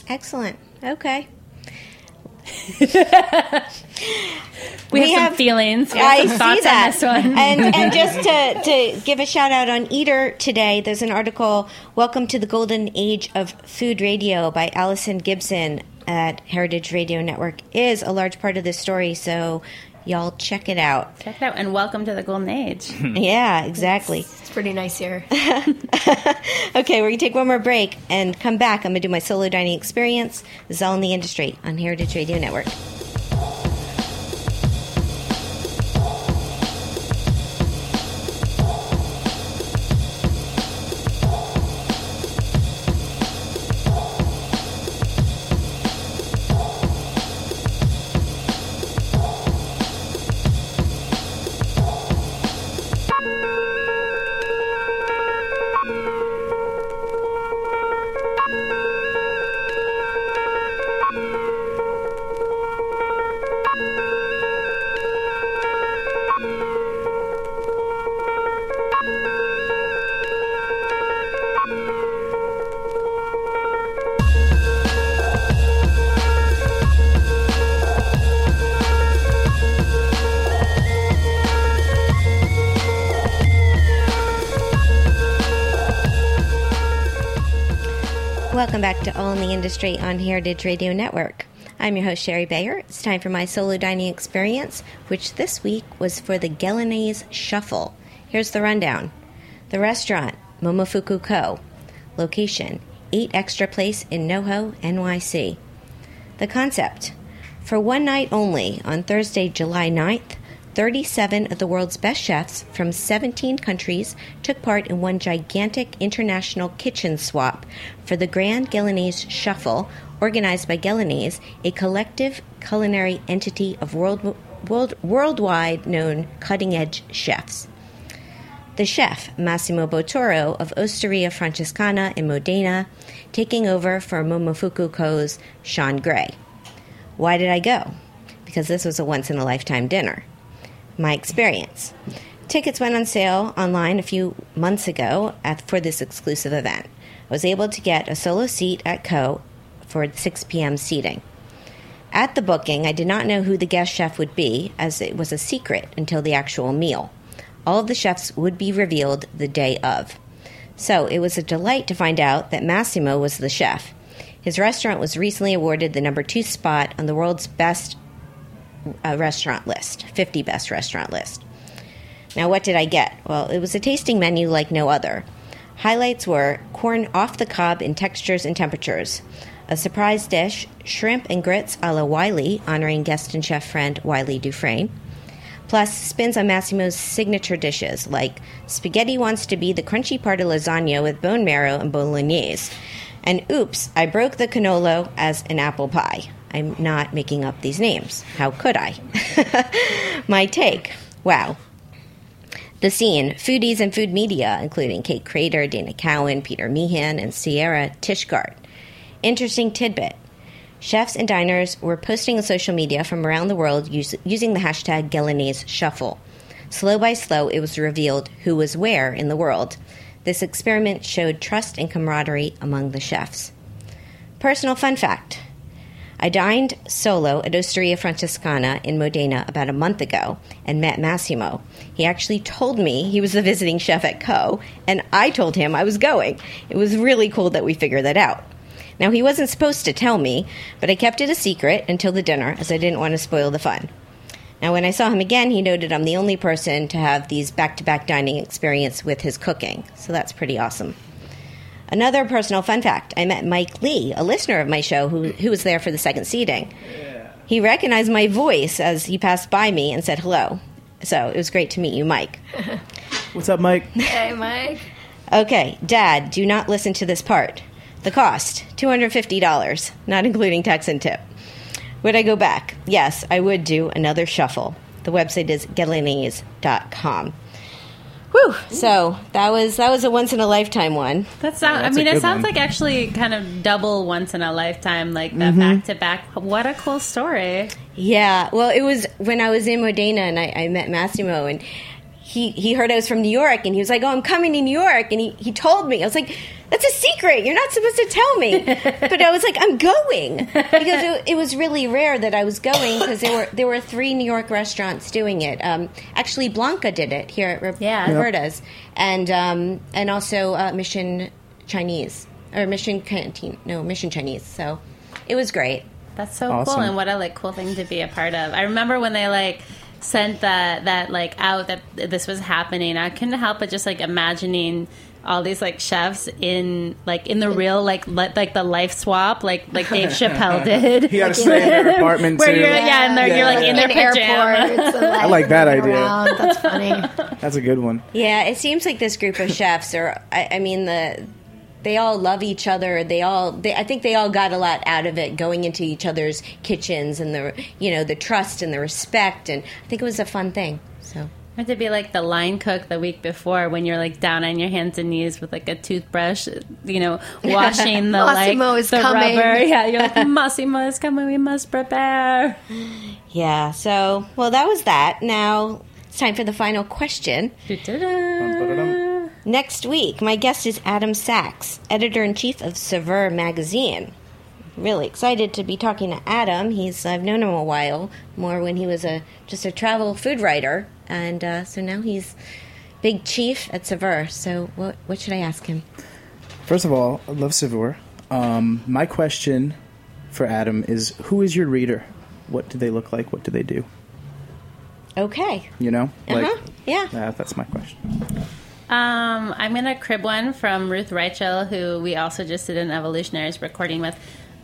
Excellent. Okay. We, We have, have- some feelings. We I have some see that. on this one. and and just to, to give a shout out on Eater today, there's an article, Welcome to the Golden Age of Food Radio by Allison Gibson at Heritage Radio Network is a large part of this story, so y'all check it out. Check it out. And welcome to the golden age. Yeah, exactly. It's pretty nice here. Okay, we're going to take one more break and come back. I'm going to do my solo dining experience. This is all in the industry on Heritage Radio Network. Back to All in the Industry on Heritage Radio Network. I'm your host, Shari Bayer. It's time for my solo dining experience, which this week was for the Gelinaz Shuffle. Here's the rundown The restaurant, Momofuku Ko. Location, 8 Extra Place in NoHo, NYC. The concept For one night only, on Thursday, July 9th, 37 of the world's best chefs from 17 countries took part in one gigantic international kitchen swap for the Grand Gelinaz Shuffle, organized by Gelinaz, a collective culinary entity of world, world, worldwide known cutting edge chefs. The chef, Massimo Bottura of Osteria Francescana in Modena, taking over for Momofuku Ko's Sean Gray. Why did I go? Because this was a once in a lifetime dinner. My experience. Tickets went on sale online a few months ago at, for this exclusive event. I was able to get a solo seat at Ko for 6 p.m. seating. At the booking, I did not know who the guest chef would be, as it was a secret until the actual meal. All of the chefs would be revealed the day of. So it was a delight to find out that Massimo was the chef. His restaurant was recently awarded the number two spot on the world's best uh, restaurant list, 50 best restaurant list. Now, what did I get? Well, it was a tasting menu like no other. Highlights were corn off the cob in textures and temperatures, a surprise dish, shrimp and grits a la Wylie, honoring guest and chef friend Wylie Dufresne, plus spins on Massimo's signature dishes like spaghetti wants to be the crunchy part of lasagna with bone marrow and bolognese. And oops, I broke the cannolo as an apple pie. I'm not making up these names. How could I? My take. Wow. The scene foodies and food media, including Kate Krader, Dana Cowin, Peter Meehan, and Sierra Tishgart. Interesting tidbit chefs and diners were posting on social media from around the world us- using the hashtag Gelinaz Shuffle. Slow by slow, it was revealed who was where in the world. This experiment showed trust and camaraderie among the chefs. Personal fun fact I dined solo at Osteria Francescana in Modena about a month ago and met Massimo. He actually told me he was the visiting chef at Ko, and I told him I was going. It was really cool that we figured that out. Now, he wasn't supposed to tell me, but I kept it a secret until the dinner as I didn't want to spoil the fun. Now, when I saw him again, he noted I'm the only person to have these back to back dining experience with his cooking, so that's pretty awesome. Another personal fun fact I met Mike Lee, a listener of my show who, who was there for the second seating. He recognized my voice as he passed by me and said hello. So it was great to meet you, Mike. What's up, Mike? Hey, Mike. Okay, Dad, do not listen to this part. The cost $250, not including tax and tip. Would I go back? Yes, I would do another shuffle. The website is gelinaz.com. Whew. So that was that was a once in a lifetime one. That sounds. I that's a mean, it sounds one. like actually kind of double once in a lifetime, like that mm-hmm. back to back. What a cool story! Yeah. Well, it was when I was in Modena and I, I met Massimo and he, he heard I was from New York and he was like, Oh, I'm coming to New York. And he, he told me, I was like, That's a secret. You're not supposed to tell me. but I was like, I'm going. Because it, it was really rare that I was going because there were, there were three New York restaurants doing it. Um, actually, Blanca did it here at Ro- Yeah. Roberta's. And, um, and also uh, Mission Chinese. Or Mission Canteen. No, Mission Chinese. So it was great. That's so Awesome. cool, and what a like cool thing to be a part of. I remember when they like sent that that like out that this was happening. I couldn't help but just like imagining all these like chefs in like in the real like li- like the life swap like like Dave Chappelle did. You got to stay in their apartment Where too. you're yeah, and they're, you're like in their In pajamas. airports and, like, I like that running idea. around. That's funny. That's a good one. Yeah, it seems like this group of chefs are. I, I mean, the they all love each other. They all. They, I think they all got a lot out of it going into each other's kitchens and the you know the trust and the respect. And I think it was a fun thing. So Had to be like the line cook the week before when you're like down on your hands and knees with like a toothbrush, you know, washing the like is the coming. rubber. Yeah, you're like Massimo is coming. We must prepare. yeah. So well, that was that. Now it's time for the final question. Da-da-da. Next week, my guest is Adam Sachs, editor in chief of Saveur magazine. Really excited to be talking to Adam. He's I've known him a while, more when he was a just a travel food writer, and uh, so now he's big chief at Saveur. So what what should I ask him? First of all, I love Saveur. Um, my question for Adam is who is your reader? What do they look like? What do they do? Okay. You know? Like, Uh-huh. Yeah. uh, that's my question. Um, I'm gonna crib one from Ruth Reichl, who we also just did an Evolutionaries recording with,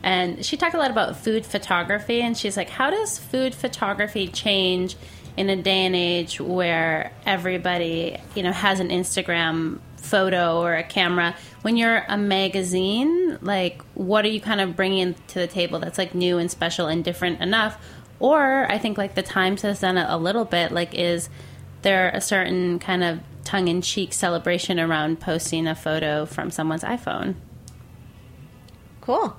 and she talked a lot about food photography, and she's like, "How does food photography change in a day and age where everybody, you know, has an Instagram photo or a camera? When you're a magazine, like, what are you kind of bringing to the table that's like new and special and different enough?" Or I think like the Times has done it a little bit. Like, is there a certain kind of tongue-in-cheek celebration around posting a photo from someone's iphone Cool.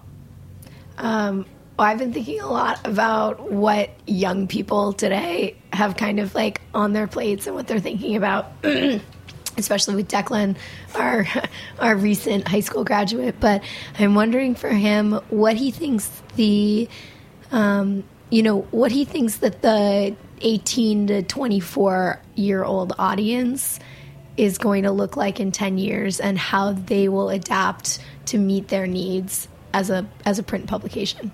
Um, well, I've been thinking a lot about what young people today have kind of like on their plates and what they're thinking about, especially with Declan, our our recent high school graduate. But I'm wondering for him what he thinks the, um, you know, what he thinks that the 18 to 24 year old audience is going to look like in 10 years and how they will adapt to meet their needs as a as a print publication.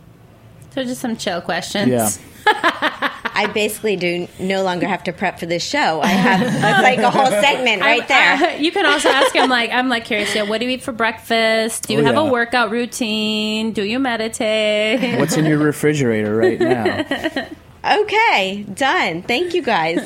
So just some chill questions Yeah. I basically do no longer have to prep for this show. I have like a whole segment right there. Uh, you can also ask him like, I'm like curious. Yeah, what do you eat for breakfast? Do you Oh, have yeah. a workout routine? Do you meditate? What's in your refrigerator right now? Okay, done. Thank you guys.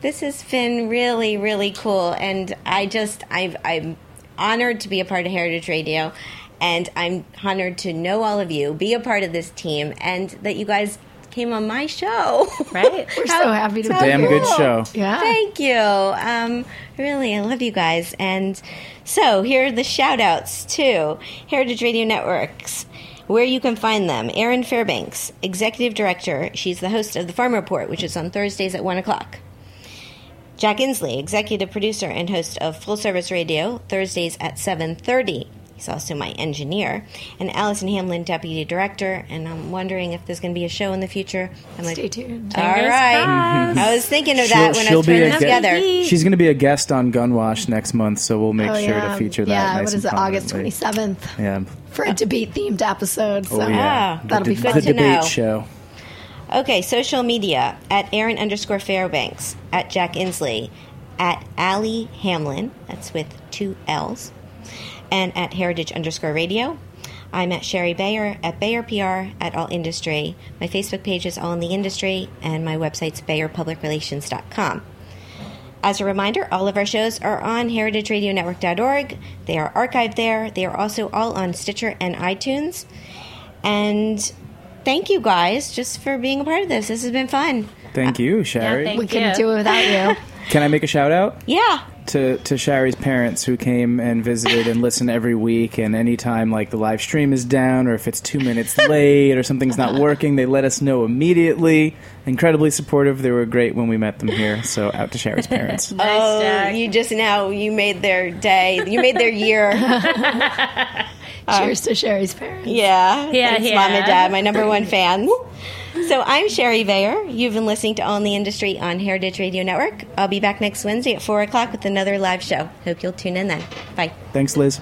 this has been really, really cool, and I just I'm I'm honored to be a part of Heritage Radio, and I'm honored to know all of you, be a part of this team, and that you guys came on my show. Right. We're so happy to be Damn here. good show. Yeah. Thank you. Um, really, I love you guys. And so here are the shout outs to Heritage Radio Networks, where you can find them. Erin Fairbanks, Executive Director. She's the host of the Farm Report, which is on Thursdays at 1 o'clock. Jack Inslee, Executive Producer and host of Full Service Radio, Thursdays at 7.30. He's also my engineer. And Allison Hamlin, Deputy Director. And I'm wondering if there's going to be a show in the future. I'm like, Stay tuned. all right. I was thinking of that when I was putting a this gue- together. She's going to be a guest on Gunwash next month, so we'll make Oh, sure yeah. to feature that. Yeah, nice what and it, August 27th Yeah. for a debate themed episode. So Oh yeah. Ah, that'll the, be de- fun The to debate know. show. Okay, social media at Erin underscore Fairbanks, at Jack Inslee, at Allie Hamlin, that's with two L's, and at Heritage underscore Radio. I'm at Shari Bayer, at Bayer PR, at All Industry. My Facebook page is All in the Industry, and my website's BayerPublicRelations.com. As a reminder, all of our shows are on heritageradionetwork.org. They are archived there. They are also all on Stitcher and iTunes. And thank you guys just for being a part of this. This has been fun. Thank uh, you, Shari. thank we couldn't do it without you. Can I make a shout out? Yeah. To to Shari's parents who came and visited and listen every week. And anytime like the live stream is down or if it's two minutes late or something's not working, they let us know immediately. Incredibly supportive. They were great when we met them here. So out to Shari's parents. oh, Jack. you just now you made their day. You made their year. Cheers to Shari's parents. Yeah. Yeah, Thanks, yeah. Mom and Dad, my number one fans. So I'm Shari Bayer. You've been listening to All in the Industry on Heritage Radio Network. I'll be back next Wednesday at 4 o'clock with another live show. Hope you'll tune in then. Bye. Thanks, Liz.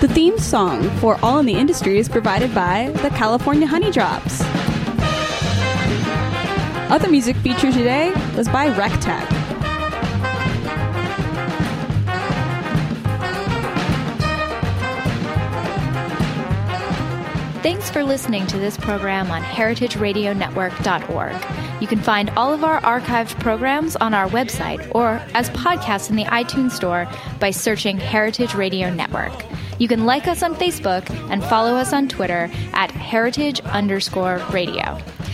The theme song for All in the Industry is provided by the California Honeydrops. Other music featured today was by Rectech. Thanks for listening to this program on heritageradionetwork.org. You can find all of our archived programs on our website or as podcasts in the iTunes Store by searching Heritage Radio Network. You can like us on Facebook and follow us on Twitter at heritage underscore radio.